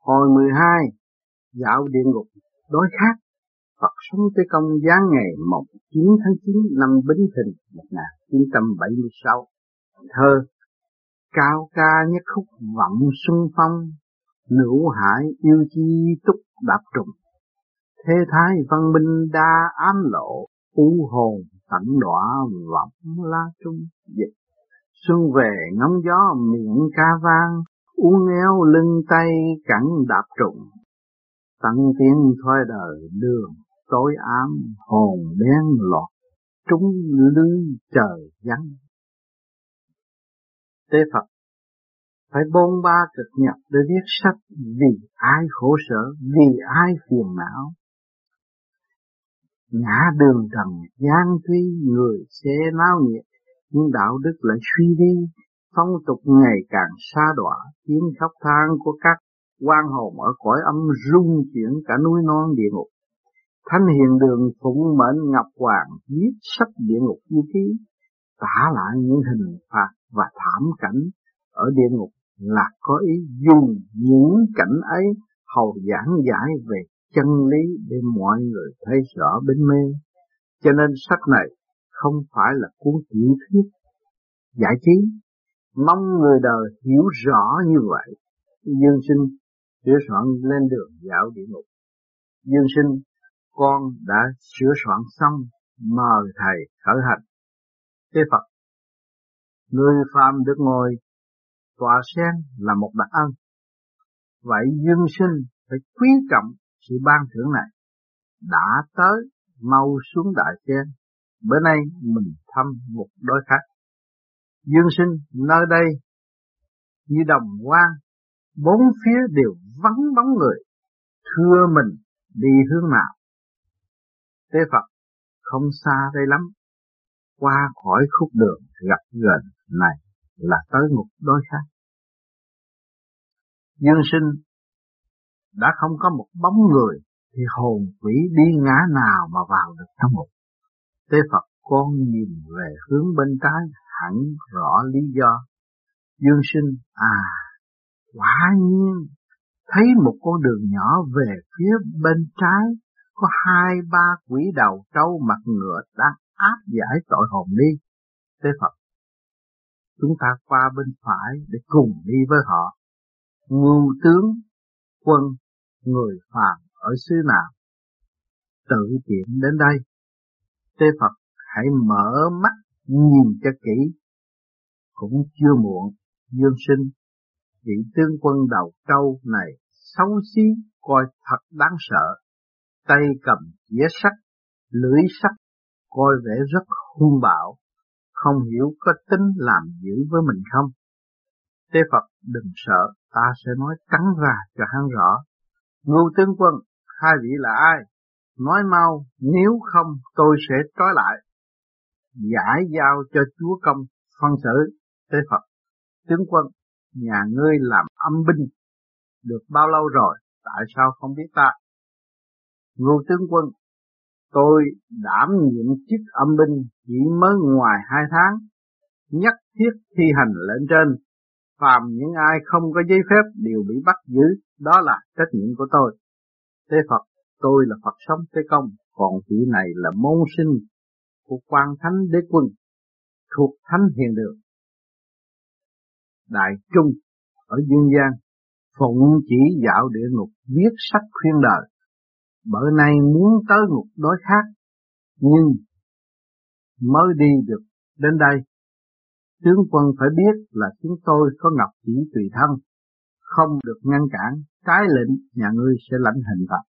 Hồi 12, dạo địa ngục đối khác, Phật sống tới công giáng ngày mồng 9 tháng 9 năm Bính Thìn 1976. Thơ Cao ca nhất khúc vọng xuân phong, Nữ hải yêu chi túc đạp trùng. Thế thái văn minh đa ám lộ, U hồn tận đọa vọng la trung dịch. Xuân về ngóng gió miệng ca vang, uốn éo lưng tay cẳng đạp trụng. Tận tiếng thoái đời đường tối ám hồn đen lọt trúng lưới trời vắng. Tế Phật phải bôn ba cực nhập để viết sách vì ai khổ sở, vì ai phiền não. Ngã đường trần gian tuy người sẽ náo nhiệt, nhưng đạo đức lại suy đi, phong tục ngày càng xa đọa, tiếng khóc than của các quan hồn ở cõi âm rung chuyển cả núi non địa ngục. Thánh hiền đường phụng mệnh Ngọc Hoàng viết sách địa ngục như ký, tả lại những hình phạt và thảm cảnh ở địa ngục là có ý dùng những cảnh ấy hầu giảng giải về chân lý để mọi người thấy rõ bên mê. Cho nên sách này không phải là cuốn tiểu thuyết giải trí, mong người đời hiểu rõ như vậy. Dương sinh sửa soạn lên đường dạo địa ngục. Dương sinh con đã sửa soạn xong mời thầy khởi hành. Thế Phật, người phàm được ngồi tòa sen là một đặc ân. Vậy dương sinh phải quý trọng sự ban thưởng này. Đã tới mau xuống đại sen. Bữa nay mình thăm một đối khách. Dương sinh nơi đây như đồng quan, bốn phía đều vắng bóng người. Thưa mình đi hướng nào? Tế Phật không xa đây lắm. Qua khỏi khúc đường gặp gần này là tới một đối khác. Dương sinh đã không có một bóng người thì hồn quỷ đi ngã nào mà vào được trong một. Tế Phật con nhìn về hướng bên trái hẳn rõ lý do. Dương sinh à, quả nhiên thấy một con đường nhỏ về phía bên trái có hai ba quỷ đầu trâu mặt ngựa đang áp giải tội hồn đi. Thế Phật, chúng ta qua bên phải để cùng đi với họ. Ngưu tướng, quân, người phàm ở xứ nào, tự tiện đến đây. Tế Phật hãy mở mắt nhìn cho kỹ, cũng chưa muộn, dương sinh. Vị tướng quân đầu câu này xấu xí, coi thật đáng sợ, tay cầm chĩa sắt, lưỡi sắt, coi vẻ rất hung bạo, không hiểu có tính làm dữ với mình không. Tế Phật đừng sợ, ta sẽ nói trắng ra cho hắn rõ. Ngưu tướng quân, hai vị là ai? Nói mau, nếu không tôi sẽ trói lại. Giải giao cho chúa công phân xử. thế Phật, tướng quân, nhà ngươi làm âm binh, được bao lâu rồi, tại sao không biết ta? Ngô tướng quân, tôi đảm nhiệm chức âm binh chỉ mới ngoài hai tháng, nhất thiết thi hành lệnh trên. Phàm những ai không có giấy phép đều bị bắt giữ, đó là trách nhiệm của tôi. Thế Phật, tôi là Phật sống thế công, còn vị này là môn sinh của quan thánh đế quân, thuộc thánh hiền đường. Đại Trung ở Dương gian, phụng chỉ dạo địa ngục viết sách khuyên đời, bữa nay muốn tới ngục đối khác, nhưng mới đi được đến đây. Tướng quân phải biết là chúng tôi có ngọc chỉ tùy thân, không được ngăn cản, trái lệnh nhà ngươi sẽ lãnh hình phạt.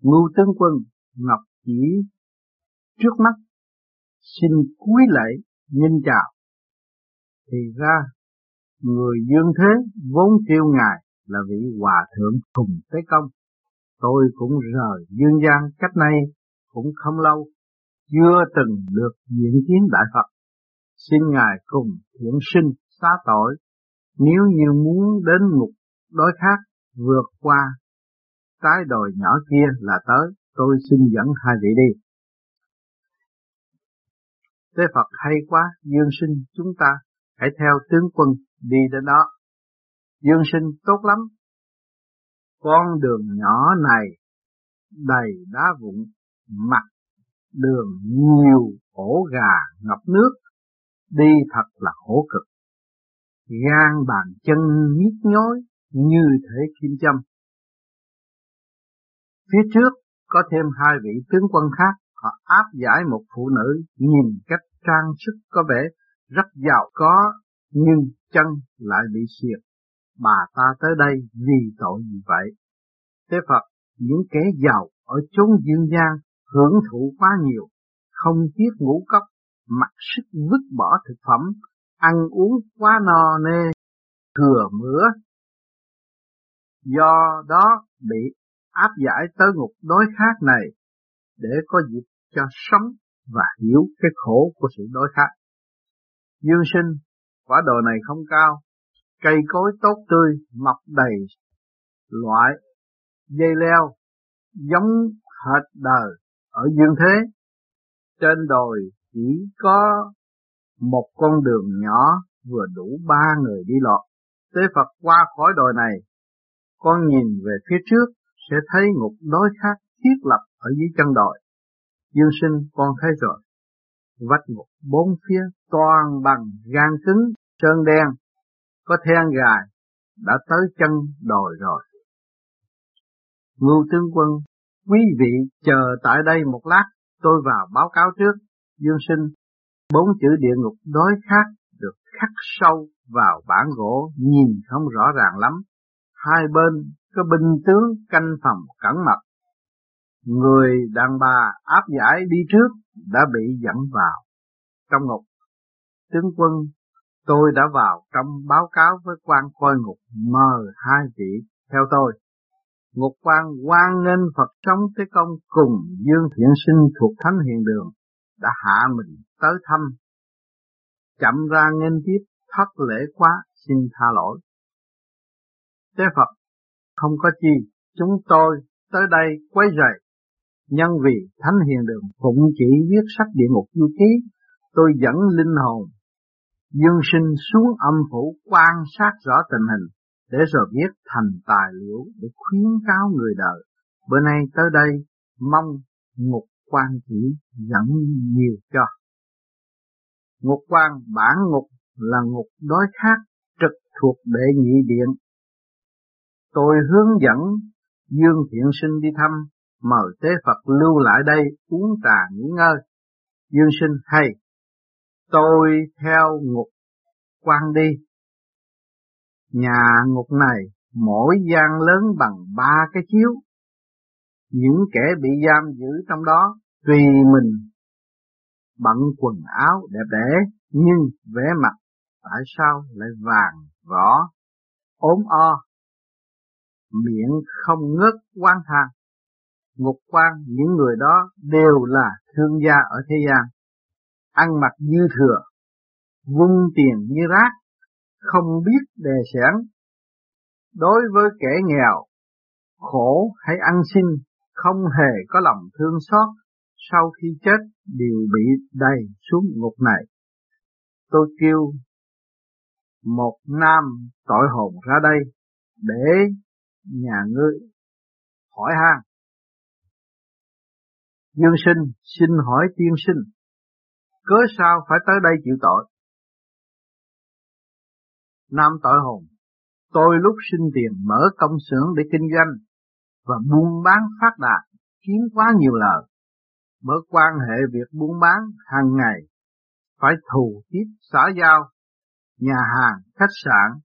Ngưu tướng quân ngọc chỉ trước mắt, xin cúi lạy nhìn chào. Thì ra, người dương thế vốn kêu ngài là vị hòa thượng thùng tế công Tôi cũng rời dương gian cách nay cũng không lâu, chưa từng được diễn kiến Đại Phật. Xin Ngài cùng thiện sinh xá tội, nếu như muốn đến ngục đối khác vượt qua cái đồi nhỏ kia là tới, tôi xin dẫn hai vị đi. Thế Phật hay quá, dương sinh chúng ta hãy theo tướng quân đi đến đó. Dương sinh tốt lắm. Con đường nhỏ này đầy đá vụn, mặt đường nhiều ổ gà ngập nước, đi thật là khổ cực. Gan bàn chân nhít nhối như thể kim châm. Phía trước có thêm hai vị tướng quân khác, họ áp giải một phụ nữ nhìn cách trang sức có vẻ rất giàu có, nhưng chân lại bị xiệt. Bà ta tới đây vì tội gì vậy? Thế Phật, những kẻ giàu ở chốn dương gian hưởng thụ quá nhiều, không tiếc ngũ cốc, mặc sức vứt bỏ thực phẩm, ăn uống quá no nê, thừa mứa. Do đó bị áp giải tới ngục đối khác này để có dịp cho sống và hiểu cái khổ của sự đối khác. Dương sinh, quả đồ này không cao, cây cối tốt tươi, mọc đầy loại dây leo, giống hệt đời ở dương thế. Trên đồi chỉ có một con đường nhỏ vừa đủ ba người đi lọt. Tế Phật qua khỏi đồi này, con nhìn về phía trước sẽ thấy ngục đối khác thiết lập ở dưới chân đồi. Dương sinh con thấy rồi. Vách một bốn phía toàn bằng gan cứng, sơn đen, có then gài, đã tới chân đồi rồi. Ngưu tướng quân, quý vị chờ tại đây một lát, tôi vào báo cáo trước. Dương sinh, bốn chữ địa ngục đối khác được khắc sâu vào bản gỗ nhìn không rõ ràng lắm. Hai bên có binh tướng canh phòng cẩn mật. Người đàn bà áp giải đi trước đã bị dẫn vào trong ngục. Tướng quân, tôi đã vào trong báo cáo với quan coi ngục mời hai vị theo tôi. Ngục quan quan nên Phật sống thế công cùng Dương Thiện Sinh thuộc Thánh Hiền Đường đã hạ mình tới thăm. Chậm ra nghênh tiếp thất lễ quá xin tha lỗi. Tế Phật không có chi, chúng tôi tới đây quấy rầy. Nhân vì Thánh Hiền Đường phụng chỉ viết sách địa ngục du ký, tôi dẫn linh hồn dương sinh xuống âm phủ quan sát rõ tình hình để rồi viết thành tài liệu để khuyến cáo người đời. Bữa nay tới đây mong ngục quan chỉ dẫn nhiều cho. Ngục quan bản ngục là ngục đối khác trực thuộc đệ nhị điện. Tôi hướng dẫn Dương Thiện Sinh đi thăm, mời Tế Phật lưu lại đây uống trà nghỉ ngơi. Dương Sinh hay, tôi theo ngục quan đi. Nhà ngục này mỗi gian lớn bằng ba cái chiếu. Những kẻ bị giam giữ trong đó tùy mình bận quần áo đẹp đẽ nhưng vẻ mặt tại sao lại vàng rõ ốm o miệng không ngớt quan thang ngục quan, những người đó đều là thương gia ở thế gian. Ăn mặc dư thừa, vung tiền như rác, không biết đề sản. đối với kẻ nghèo, khổ hay ăn xin, không hề có lòng thương xót. Sau khi chết, đều bị đầy xuống ngục này. Tôi kêu, một nam tội hồn ra đây để nhà ngươi hỏi han dương sinh, xin hỏi tiên sinh, cớ sao phải tới đây chịu tội? Nam tội hồn, tôi lúc sinh tiền mở công xưởng để kinh doanh và buôn bán phát đạt, kiếm quá nhiều lời. Bởi quan hệ việc buôn bán hàng ngày phải thù tiếp xã giao, nhà hàng, khách sạn,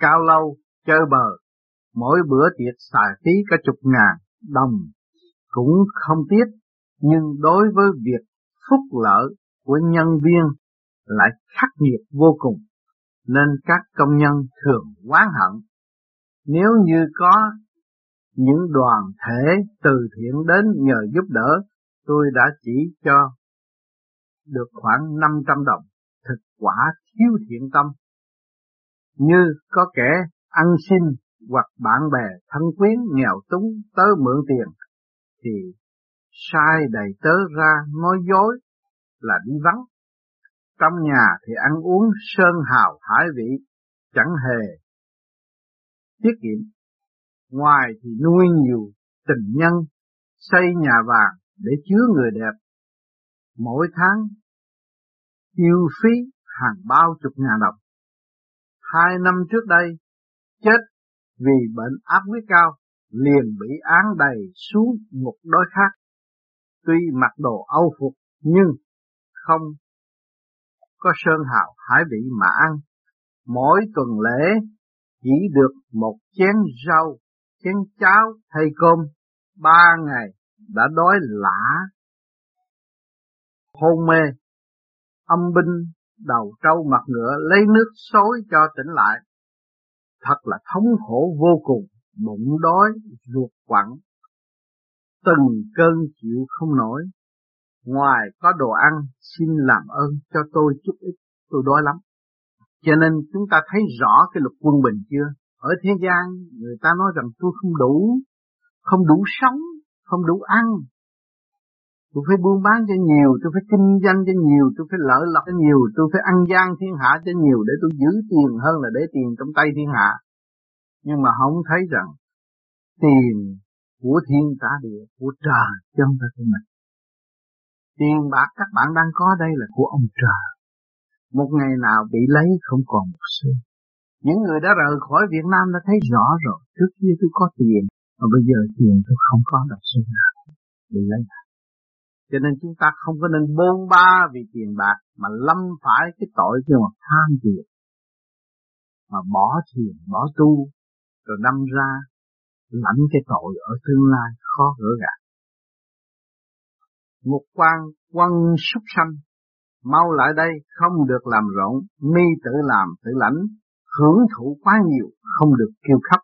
cao lâu, chơi bờ mỗi bữa tiệc xài phí cả chục ngàn, đồng cũng không tiếc nhưng đối với việc phúc lợi của nhân viên lại khắc nghiệt vô cùng, nên các công nhân thường oán hận. Nếu như có những đoàn thể từ thiện đến nhờ giúp đỡ, tôi đã chỉ cho được khoảng 500 đồng thực quả thiếu thiện tâm. Như có kẻ ăn xin hoặc bạn bè thân quyến nghèo túng tới mượn tiền, thì sai đầy tớ ra nói dối là đi vắng. Trong nhà thì ăn uống sơn hào hải vị, chẳng hề tiết kiệm. Ngoài thì nuôi nhiều tình nhân, xây nhà vàng để chứa người đẹp. Mỗi tháng tiêu phí hàng bao chục ngàn đồng. Hai năm trước đây, chết vì bệnh áp huyết cao, liền bị án đầy xuống một đói khác. Tuy mặc đồ âu phục nhưng không có sơn hào hải vị mà ăn. Mỗi tuần lễ chỉ được một chén rau, chén cháo thay cơm, ba ngày đã đói lã. Hôn mê, âm binh đầu trâu mặt ngựa lấy nước xối cho tỉnh lại. Thật là thống khổ vô cùng, bụng đói, ruột quặn, từng cơn chịu không nổi. Ngoài có đồ ăn, xin làm ơn cho tôi chút ít, tôi đói lắm. Cho nên chúng ta thấy rõ cái luật quân bình chưa? Ở thế gian, người ta nói rằng tôi không đủ, không đủ sống, không đủ ăn, tôi phải buôn bán cho nhiều, tôi phải kinh doanh cho nhiều, tôi phải lợi lộc cho nhiều, tôi phải ăn gian thiên hạ cho nhiều để tôi giữ tiền hơn là để tiền trong tay thiên hạ. Nhưng mà không thấy rằng tiền của thiên cả địa, của trời chân không của mình. Tiền bạc các bạn đang có đây là của ông trời. Một ngày nào bị lấy không còn một xu. Những người đã rời khỏi Việt Nam đã thấy rõ rồi. Trước kia tôi có tiền, mà bây giờ tiền tôi không có được xu nào. Bị lấy cho nên chúng ta không có nên bôn ba vì tiền bạc mà lâm phải cái tội kia mà tham tiền. Mà bỏ thiền, bỏ tu, rồi đâm ra lãnh cái tội ở tương lai khó gỡ gạt. Ngục quan quân súc sanh, mau lại đây không được làm rộn, mi tự làm tự lãnh, hưởng thụ quá nhiều, không được kêu khóc.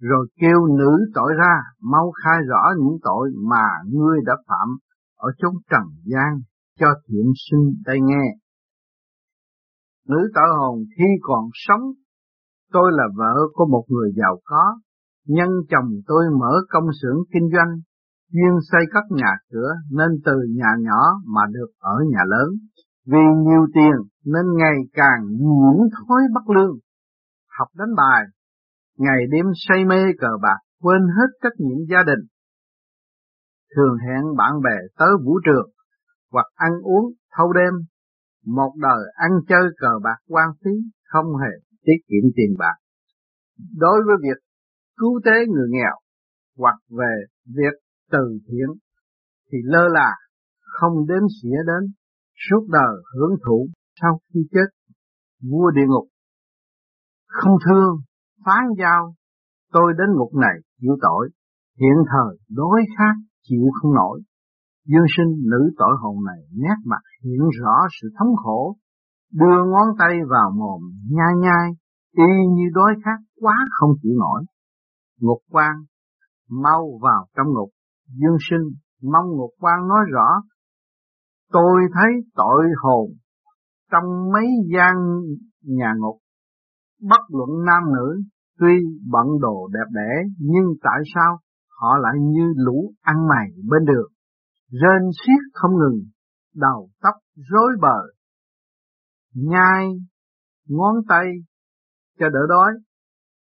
Rồi kêu nữ tội ra, mau khai rõ những tội mà ngươi đã phạm ở chốn trần gian cho thiện sinh đây nghe. Nữ tội hồn khi còn sống, tôi là vợ của một người giàu có, nhân chồng tôi mở công xưởng kinh doanh, chuyên xây các nhà cửa nên từ nhà nhỏ mà được ở nhà lớn. Vì nhiều tiền nên ngày càng nhiễm thói bất lương, học đánh bài, ngày đêm say mê cờ bạc, quên hết trách nhiệm gia đình, thường hẹn bạn bè tới vũ trường hoặc ăn uống thâu đêm, một đời ăn chơi cờ bạc quan phí không hề tiết kiệm tiền bạc. Đối với việc cứu tế người nghèo hoặc về việc từ thiện thì lơ là không đếm xỉa đến suốt đời hưởng thụ sau khi chết vua địa ngục không thương phán giao tôi đến ngục này chịu tội hiện thời đối khác chịu không nổi. Dương sinh nữ tội hồn này nét mặt hiện rõ sự thống khổ, đưa ngón tay vào mồm nhai nhai, y như đói khát quá không chịu nổi. Ngục quan mau vào trong ngục, dương sinh mong ngục quan nói rõ, tôi thấy tội hồn trong mấy gian nhà ngục, bất luận nam nữ, tuy bận đồ đẹp đẽ, nhưng tại sao họ lại như lũ ăn mày bên đường, rên xiết không ngừng, đầu tóc rối bời, nhai ngón tay cho đỡ đói,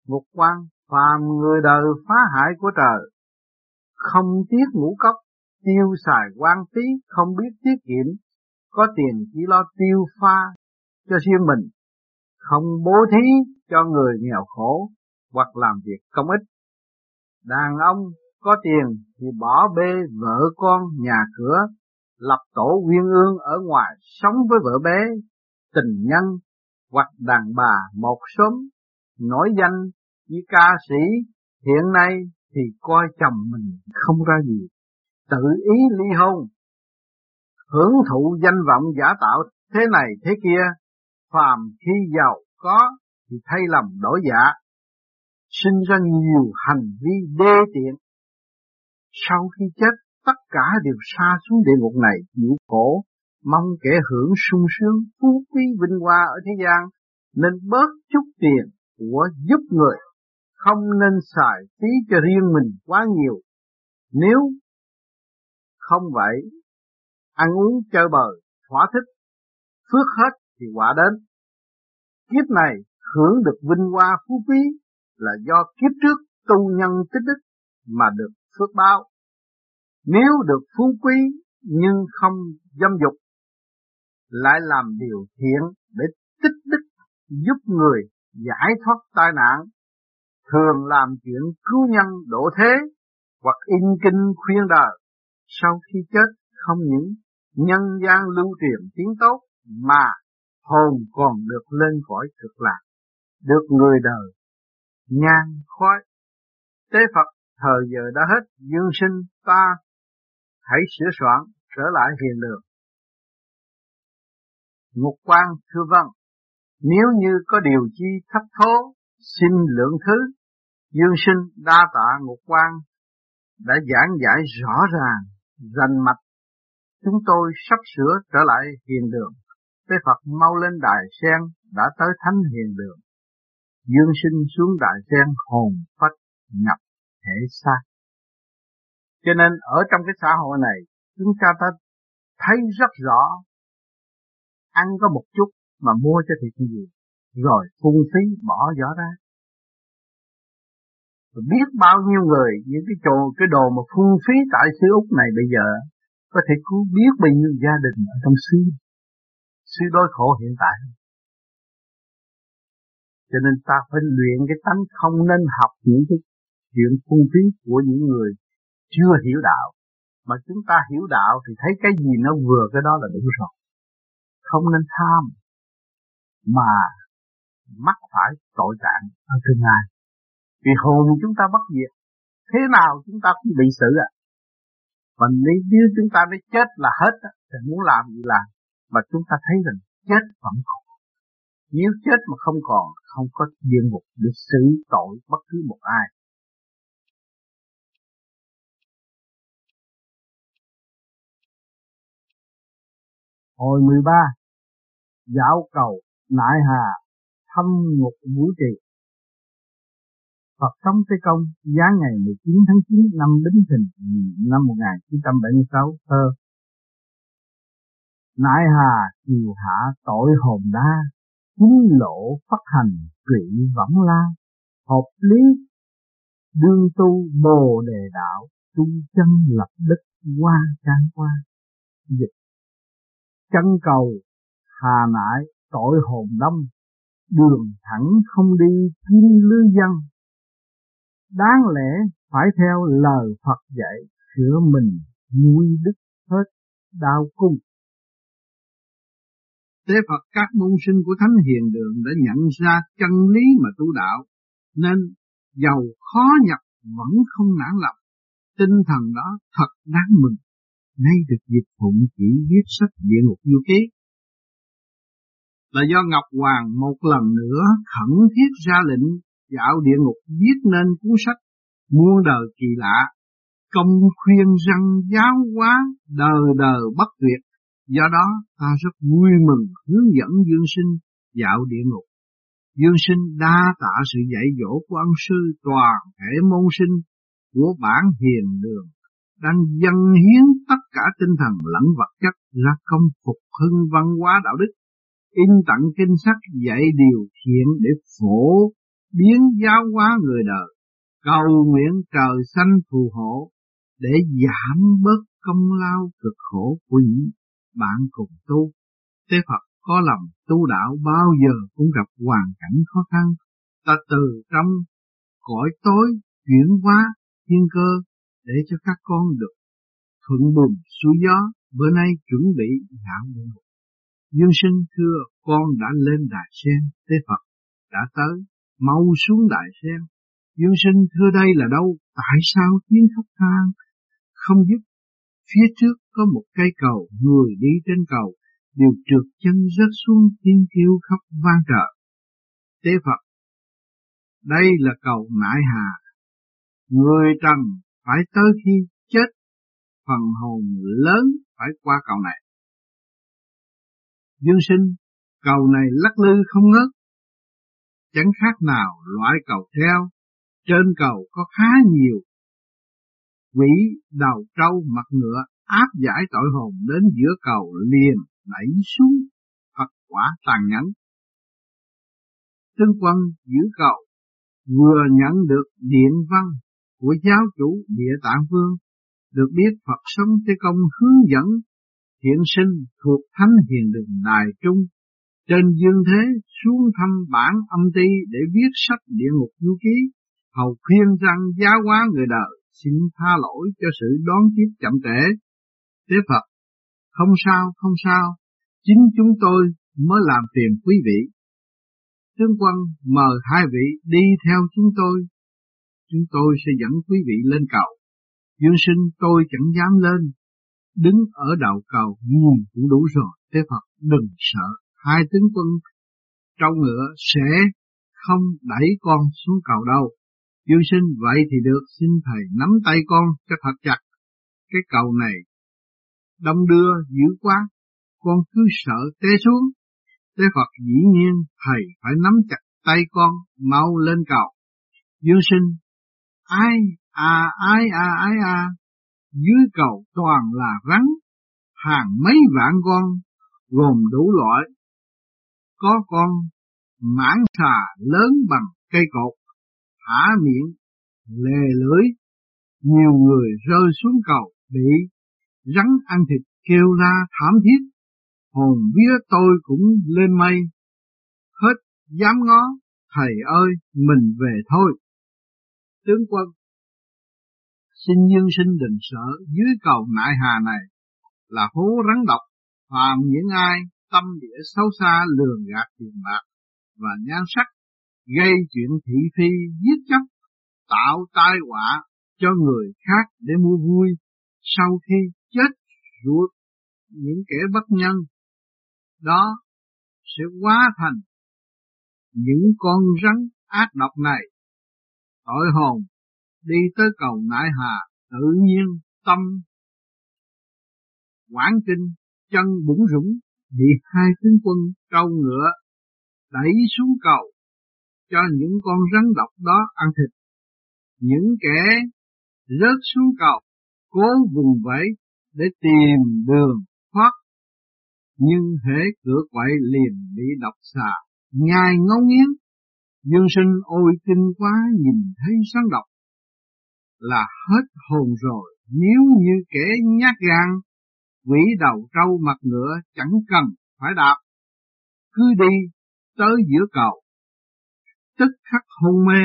Ngục quan phàm người đời phá hại của trời, không tiếc ngũ cốc, tiêu xài quan phí, không biết tiết kiệm, có tiền chỉ lo tiêu pha cho riêng mình, không bố thí cho người nghèo khổ hoặc làm việc công ích. Đàn ông có tiền thì bỏ bê vợ con nhà cửa, lập tổ uyên ương ở ngoài sống với vợ bé, tình nhân hoặc đàn bà một sớm nổi danh như ca sĩ hiện nay thì coi chồng mình không ra gì, tự ý ly hôn, hưởng thụ danh vọng giả tạo thế này thế kia, phàm khi giàu có thì thay lòng đổi dạ, sinh ra nhiều hành vi đê tiện. Sau khi chết, tất cả đều xa xuống địa ngục này chịu khổ, mong kẻ hưởng sung sướng, phú quý vinh hoa ở thế gian, nên bớt chút tiền của giúp người, không nên xài phí cho riêng mình quá nhiều. Nếu không vậy, ăn uống chơi bời, thỏa thích, phước hết thì quả đến. Kiếp này hưởng được vinh hoa phú quý là do kiếp trước tu nhân tích đức mà được phước báo. Nếu được phú quý nhưng không dâm dục, lại làm điều thiện để tích đức giúp người giải thoát tai nạn, thường làm chuyện cứu nhân độ thế hoặc in kinh khuyên đời. Sau khi chết không những nhân gian lưu truyền tiếng tốt mà hồn còn được lên cõi cực lạc, được người đời nhan khói. Tế Phật thời giờ đã hết dương sinh ta hãy sửa soạn trở lại hiền đường. Ngục quan thưa vâng, nếu như có điều chi thất thố, xin lượng thứ, dương sinh đa tạ ngục quan đã giảng giải rõ ràng, rành mạch. Chúng tôi sắp sửa trở lại hiền đường. Tế Phật mau lên đài sen đã tới thánh hiền đường. Dương sinh xuống đại sen hồn phách nhập thể xác. Cho nên ở trong cái xã hội này chúng ta ta thấy rất rõ ăn có một chút mà mua cho thịt gì rồi phung phí bỏ giỏ ra và biết bao nhiêu người, những cái chỗ, cái đồ mà phung phí tại xứ Úc này bây giờ, có thể cứu biết bao nhiêu gia đình ở trong xứ. Xứ đói khổ hiện tại. Cho nên ta phải luyện cái tánh không nên học những cái chuyện phung phí của những người chưa hiểu đạo. Mà chúng ta hiểu đạo thì thấy cái gì nó vừa, cái đó là đủ rồi. Không nên tham, mà mắc phải tội trạng ở tương lai vì hồn chúng ta bất diệt. Thế nào chúng ta cũng bị xử à? Mà nếu chúng ta mới chết là hết thì muốn làm gì làm? Mà chúng ta thấy rằng chết vẫn còn. Nếu chết mà không còn, không có địa ngục để xử tội bất cứ một ai. Hồi 13 Dạo cầu Nại Hà Thâm ngục vũ trì. Phật sống Tây Công giá ngày 19 tháng 9 năm Bính Thìn năm 1976 thơ. Nại Hà chiều hạ tội hồn đa chính lộ phát hành trị vẫn la, hợp lý đương tu bồ đề đạo tu chân lập đức qua trang qua dịch. Chân cầu hà nại tội hồn đông, đường thẳng không đi kim lư dân đáng lẽ phải theo lời Phật dạy sửa mình nuôi đức hết đau cung Tế Phật các môn sinh của Thánh Hiền Đường đã nhận ra chân lý mà tu đạo, nên giàu khó nhập vẫn không nản lòng. Tinh thần đó thật đáng mừng, nay được dịp phụng chỉ viết sách địa ngục du ký. Là do Ngọc Hoàng một lần nữa khẩn thiết ra lệnh dạo địa ngục viết nên cuốn sách muôn đời kỳ lạ, công khuyên răng giáo hóa đời đời bất tuyệt Do đó ta rất vui mừng hướng dẫn Dương Sinh dạo địa ngục. Dương Sinh đa tạ sự dạy dỗ của ân sư toàn thể môn sinh của bản hiền đường đang dâng hiến tất cả tinh thần lẫn vật chất ra công phục hưng văn hóa đạo đức, in tặng kinh sách dạy điều thiện để phổ biến giáo hóa người đời, cầu nguyện trời xanh phù hộ để giảm bớt công lao cực khổ của những bạn cùng tu. Tế Phật có lòng tu đạo bao giờ cũng gặp hoàn cảnh khó khăn. Ta từ trong cõi tối chuyển hóa thiên cơ để cho các con được thuận buồm xuôi gió. Bữa nay chuẩn bị ngã nguyện Dương sinh thưa con đã lên đài sen, Tế Phật đã tới, mau xuống đại sen. Dương sinh thưa đây là đâu, tại sao tiếng khóc than không giúp Phía trước có một cây cầu, người đi trên cầu, đều trượt chân rớt xuống tiếng kêu khóc vang trợ. Tế Phật, đây là cầu nại hà. Người trần phải tới khi chết, phần hồn lớn phải qua cầu này. Dương sinh, cầu này lắc lư không ngớt, chẳng khác nào loại cầu treo, trên cầu có khá nhiều quỷ đầu trâu mặt ngựa áp giải tội hồn đến giữa cầu liền đẩy xuống Phật quả tàn nhẫn. Tướng quân giữ cầu, vừa nhận được điện văn của giáo chủ địa tạng vương, được biết Phật sống thế Công hướng dẫn hiện sinh thuộc Thánh Hiền Đường Đài Trung trên dương thế xuống thăm bản âm ty để viết sách địa ngục du ký, hầu khuyên rằng giá hóa người đời xin tha lỗi cho sự đón tiếp chậm trễ. Thế Phật, không sao, không sao, chính chúng tôi mới làm phiền quý vị. Tướng quân mời hai vị đi theo chúng tôi. Chúng tôi sẽ dẫn quý vị lên cầu. Dương sinh tôi chẳng dám lên. Đứng ở đầu cầu nhìn cũng đủ rồi. Thế Phật đừng sợ. Hai tướng quân trâu ngựa sẽ không đẩy con xuống cầu đâu. Dương sinh vậy thì được xin thầy nắm tay con cho thật chặt. Cái cầu này đông đưa dữ quá, con cứ sợ té xuống. Thế Phật dĩ nhiên thầy phải nắm chặt tay con mau lên cầu. Dương sinh, ai à ai à ai à, dưới cầu toàn là rắn, hàng mấy vạn con, gồm đủ loại. Có con mãn xà lớn bằng cây cột, thả miệng, lề lưỡi, nhiều người rơi xuống cầu bị rắn ăn thịt kêu la thảm thiết, hồn vía tôi cũng lên mây, hết dám ngó, thầy ơi, mình về thôi. Tướng quân, xin dương sinh đừng sợ dưới cầu nại hà này là hố rắn độc, phàm những ai tâm địa xấu xa lường gạt tiền bạc và nhan sắc, gây chuyện thị phi, giết chóc, tạo tai họa cho người khác để mua vui, sau khi chết ruột những kẻ bất nhân đó sẽ hóa thành những con rắn ác độc này. Tội hồn đi tới cầu nại hà tự nhiên tâm quảng kinh chân bủng rủng bị hai tướng quân trâu ngựa đẩy xuống cầu cho những con rắn độc đó ăn thịt. Những kẻ rớt xuống cầu cố vùng vẫy để tìm đường thoát nhưng hễ cửa quậy liền bị độc xà, nhai ngấu nghiến. Dương sinh ôi kinh quá nhìn thấy sáng độc, là hết hồn rồi, nếu như kẻ nhát gan, quỷ đầu trâu mặt ngựa chẳng cần phải đạp, cứ đi tới giữa cầu, tức khắc hôn mê,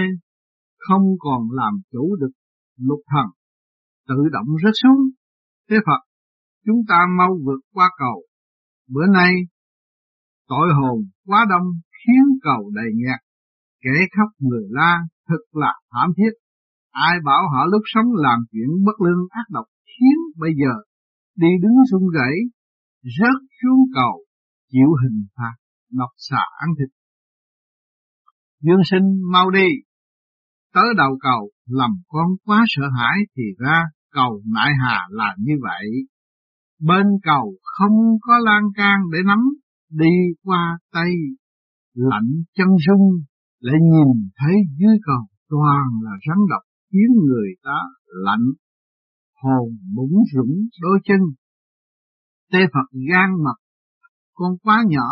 không còn làm chủ được lục thần, tự động rớt xuống. Thế Phật, chúng ta mau vượt qua cầu, Bữa nay, tội hồn quá đông khiến cầu đầy nhạc kẻ khóc người la thật là thảm thiết. Ai bảo họ lúc sống làm chuyện bất lương ác độc khiến bây giờ đi đứng run rẩy, rớt xuống cầu, chịu hình phạt, độc xà ăn thịt. Dương sinh mau đi, tới đầu cầu làm con quá sợ hãi thì ra cầu nại hà là như vậy. Bên cầu không có lan can để nắm, đi qua tay, lạnh chân rung, lại nhìn thấy dưới cầu toàn là rắn độc khiến người ta lạnh, hồn bủng rũng đôi chân. Tê Phật gan mật, con quá nhỏ,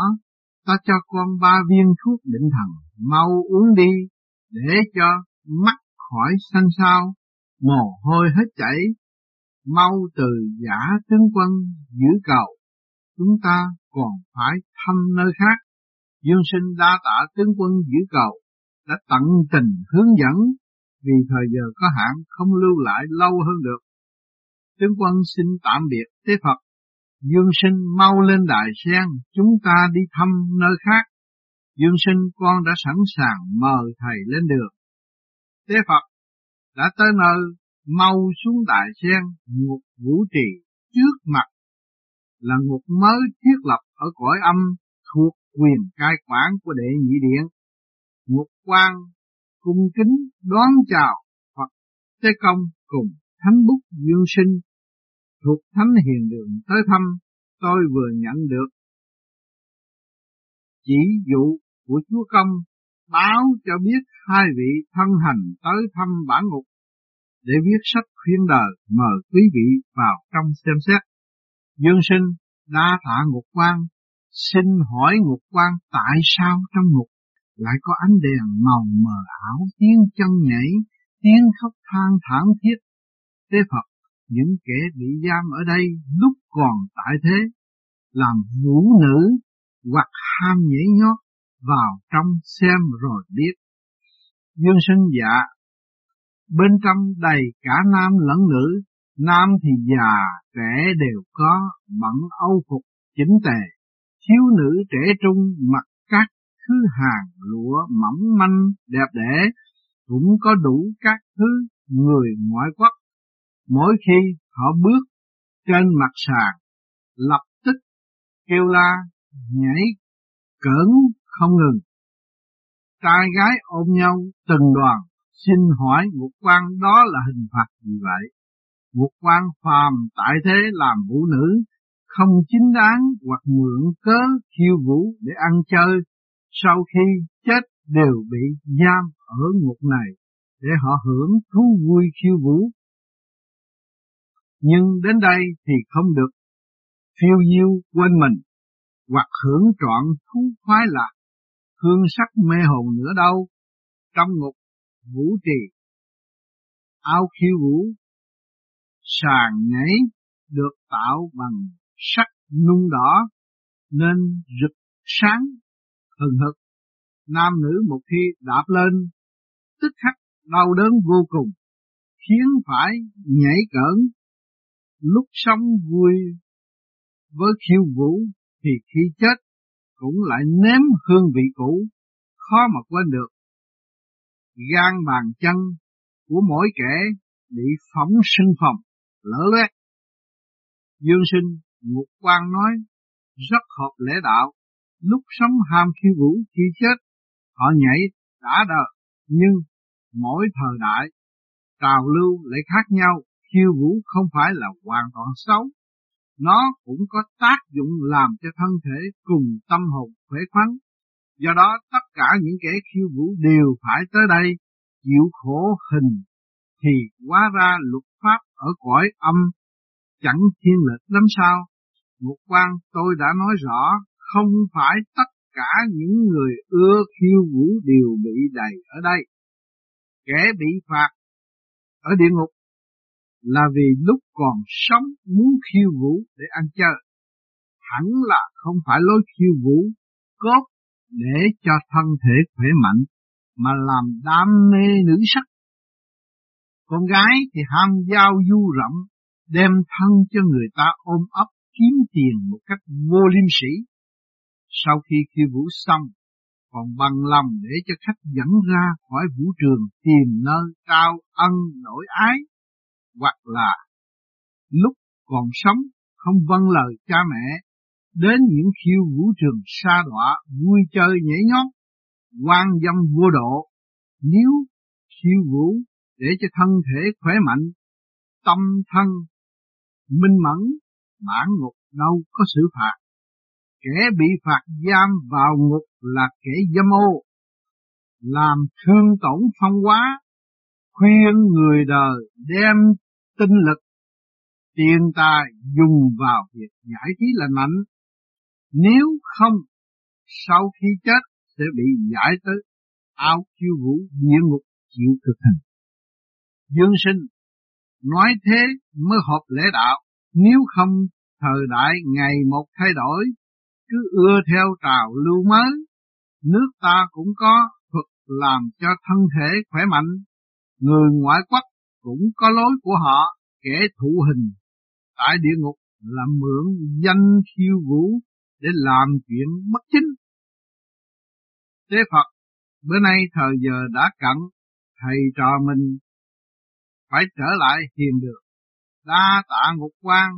ta cho con ba viên thuốc định thần, mau uống đi, để cho mắt khỏi xanh sao, mồ hôi hết chảy, mau từ giả tướng quân giữ cầu, chúng ta còn phải thăm nơi khác. Dương sinh đa tạ tướng quân giữ cầu, đã tận tình hướng dẫn, vì thời giờ có hạn không lưu lại lâu hơn được. Tướng quân xin tạm biệt tế Phật, Dương sinh mau lên đại sen, chúng ta đi thăm nơi khác. Dương sinh con đã sẵn sàng mời thầy lên đường. Tế Phật đã tới nơi mau xuống đại sen ngục vũ trì trước mặt là ngục mới thiết lập ở cõi âm thuộc quyền cai quản của đệ nhị điện. Ngục quan cung kính đón chào phật tế công cùng thánh bút dương sinh thuộc thánh hiền đường tới thăm tôi vừa nhận được chỉ dụ của chúa công báo cho biết hai vị thân hành tới thăm bản ngục để viết sách khuyên đời mời quý vị vào trong xem xét. Dương sinh đa tạ ngục quan, xin hỏi ngục quan tại sao trong ngục lại có ánh đèn màu mờ ảo, tiếng chân nhảy, tiếng khóc than thảm thiết. Tế Phật, những kẻ bị giam ở đây lúc còn tại thế, làm vũ nữ hoặc ham nhảy nhót vào trong xem rồi biết. Dương sinh dạ, bên trong đầy cả nam lẫn nữ, nam thì già, trẻ đều có, bận âu phục chỉnh tề, thiếu nữ trẻ trung mặc các thứ hàng lụa mỏng manh đẹp đẽ, cũng có đủ các thứ người ngoại quốc. Mỗi khi họ bước trên mặt sàn, lập tức kêu la, nhảy, cỡn không ngừng. Trai gái ôm nhau từng đoàn, xin hỏi ngục quan đó là hình phạt gì vậy? Ngục quan phàm tại thế làm vũ nữ, không chính đáng hoặc mượn cớ khiêu vũ để ăn chơi, sau khi chết đều bị giam ở ngục này để họ hưởng thú vui khiêu vũ. Nhưng đến đây thì không được phiêu diêu quên mình, hoặc hưởng trọn thú khoái lạc, hương sắc mê hồn nữa đâu, trong ngục vũ trì, ao khiêu vũ, sàn nhảy được tạo bằng sắc nung đỏ nên rực sáng hừng hực. Nam nữ một khi đạp lên, tức khắc đau đớn vô cùng, khiến phải nhảy cỡn. Lúc sống vui với khiêu vũ thì khi chết cũng lại nếm hương vị cũ, khó mà quên được. Gan bàn chân của mỗi kẻ bị phóng sinh phòng, lỡ loét. Dương sinh, Ngục quan nói, rất hợp lễ đạo, lúc sống ham khiêu vũ khi chết, họ nhảy đã đời, nhưng mỗi thời đại, trào lưu lại khác nhau, khiêu vũ không phải là hoàn toàn xấu, nó cũng có tác dụng làm cho thân thể cùng tâm hồn khỏe khoắn. Do đó tất cả những kẻ khiêu vũ đều phải tới đây chịu khổ hình thì hóa ra luật pháp ở cõi âm chẳng thiên lệch lắm sao. Một quan tôi đã nói rõ không phải tất cả những người ưa khiêu vũ đều bị đầy ở đây. Kẻ bị phạt ở địa ngục là vì lúc còn sống muốn khiêu vũ để ăn chơi. Hẳn là không phải lối khiêu vũ cốt để cho thân thể khỏe mạnh, mà làm đam mê nữ sắc. Con gái thì ham giao du rộng, đem thân cho người ta ôm ấp kiếm tiền một cách vô liêm sĩ. Sau khi khiêu vũ xong, còn bằng lòng để cho khách dẫn ra khỏi vũ trường tìm nơi trao ân nổi ái hoặc là lúc còn sống không vâng lời cha mẹ, đến những khiêu vũ trường xa đọa vui chơi nhảy nhót, quan dâm vô độ, nếu khiêu vũ để cho thân thể khỏe mạnh, tâm thân minh mẫn, bản ngục đâu có xử phạt. Kẻ bị phạt giam vào ngục là kẻ dâm ô, làm thương tổn phong hóa, khuyên người đời đem tinh lực, tiền tài dùng vào việc giải trí lành mạnh. Nếu không, sau khi chết sẽ bị giải tới ao chiêu vũ địa ngục chịu cực hình. Dương sinh, nói thế mới hợp lễ đạo, nếu không thời đại ngày một thay đổi, cứ ưa theo trào lưu mới, nước ta cũng có thuật làm cho thân thể khỏe mạnh, người ngoại quốc cũng có lối của họ, kẻ thụ hình tại địa ngục là mượn danh khiêu vũ để làm chuyện bất chính. Tế Phật, bữa nay thời giờ đã cận, thầy trò mình phải trở lại hiền được. Đa tạ ngục quan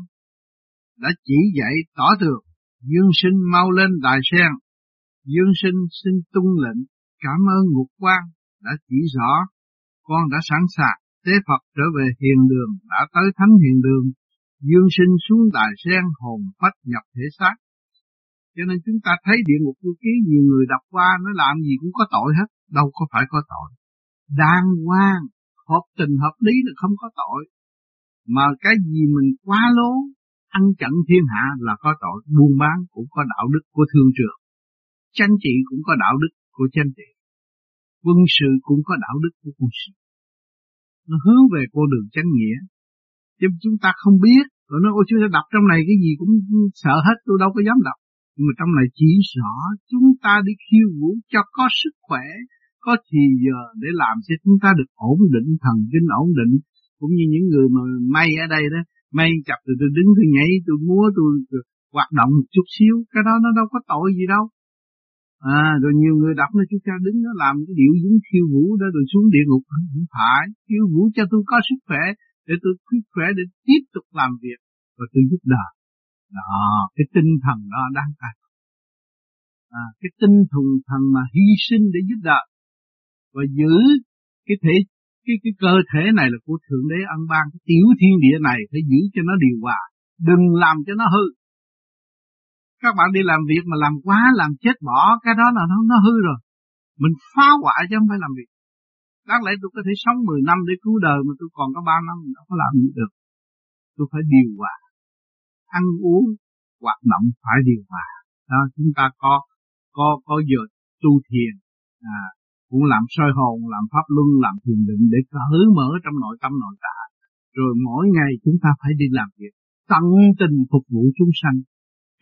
đã chỉ dạy tỏ tường, dương sinh mau lên đài sen. Dương sinh xin tung lệnh, cảm ơn ngục quan đã chỉ rõ, con đã sẵn sàng Tế Phật trở về hiền đường, đã tới thánh hiền đường, dương sinh xuống đài sen hồn phách nhập thể xác. Cho nên chúng ta thấy địa ngục vô ký nhiều người đọc qua nó làm gì cũng có tội hết, đâu có phải có tội. Đàng hoàng, hợp tình hợp lý là không có tội. Mà cái gì mình quá lố, ăn chặn thiên hạ là có tội, buôn bán cũng có đạo đức của thương trường. Chánh trị cũng có đạo đức của chánh trị quân sự cũng có đạo đức của quân sự. Nó hướng về con đường chánh nghĩa. Chứ chúng ta không biết. Rồi nó, ôi chúng ta đọc trong này cái gì cũng sợ hết, tôi đâu có dám đọc. Nhưng mà trong này chỉ rõ chúng ta đi khiêu vũ cho có sức khỏe, có thì giờ để làm cho chúng ta được ổn định, thần kinh ổn định. Cũng như những người mà may ở đây đó, may chập rồi tôi đứng tôi nhảy, tôi múa, tôi hoạt động một chút xíu. Cái đó nó đâu có tội gì đâu à rồi nhiều người đọc nó chúng ta đứng nó làm cái điệu dính khiêu vũ đó rồi xuống địa ngục. Không phải. Khiêu vũ cho tôi có sức khỏe để tôi sức khỏe để tiếp tục làm việc và tôi giúp đời đó cái tinh thần đó đang cần à, cái tinh thần thần mà hy sinh để giúp đời và giữ cái thể cái cái cơ thể này là của thượng đế ân ban cái tiểu thiên địa này phải giữ cho nó điều hòa đừng làm cho nó hư các bạn đi làm việc mà làm quá làm chết bỏ cái đó là nó nó hư rồi. Mình phá hoại chứ không phải làm việc. Đáng lẽ tôi có thể sống 10 năm để cứu đời mà tôi còn có 3 năm đâu có làm gì được. Tôi phải điều hòa. Ăn uống hoạt động phải điều hòa. Đó chúng ta có có có giờ tu thiền. À, cũng làm soi hồn làm pháp luân làm thiền định để cởi mở trong nội tâm nội tạng. Rồi mỗi ngày chúng ta phải đi làm việc. Tận tình phục vụ chúng sanh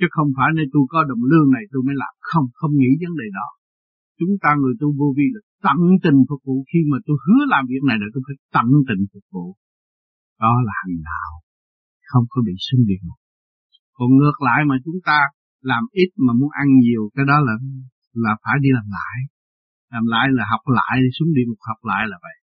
chứ không phải nơi tôi có đồng lương này tôi mới làm. Không không nghĩ vấn đề đó. Chúng ta người tu vô vi là tận tình phục vụ. Khi mà tôi hứa làm việc này là tôi phải tận tình phục vụ. Đó là hành đạo. Không có bị sinh điện còn ngược lại mà chúng ta làm ít mà muốn ăn nhiều, cái đó là là phải đi làm lại. Làm lại là học lại, xuống địa ngục học lại là vậy.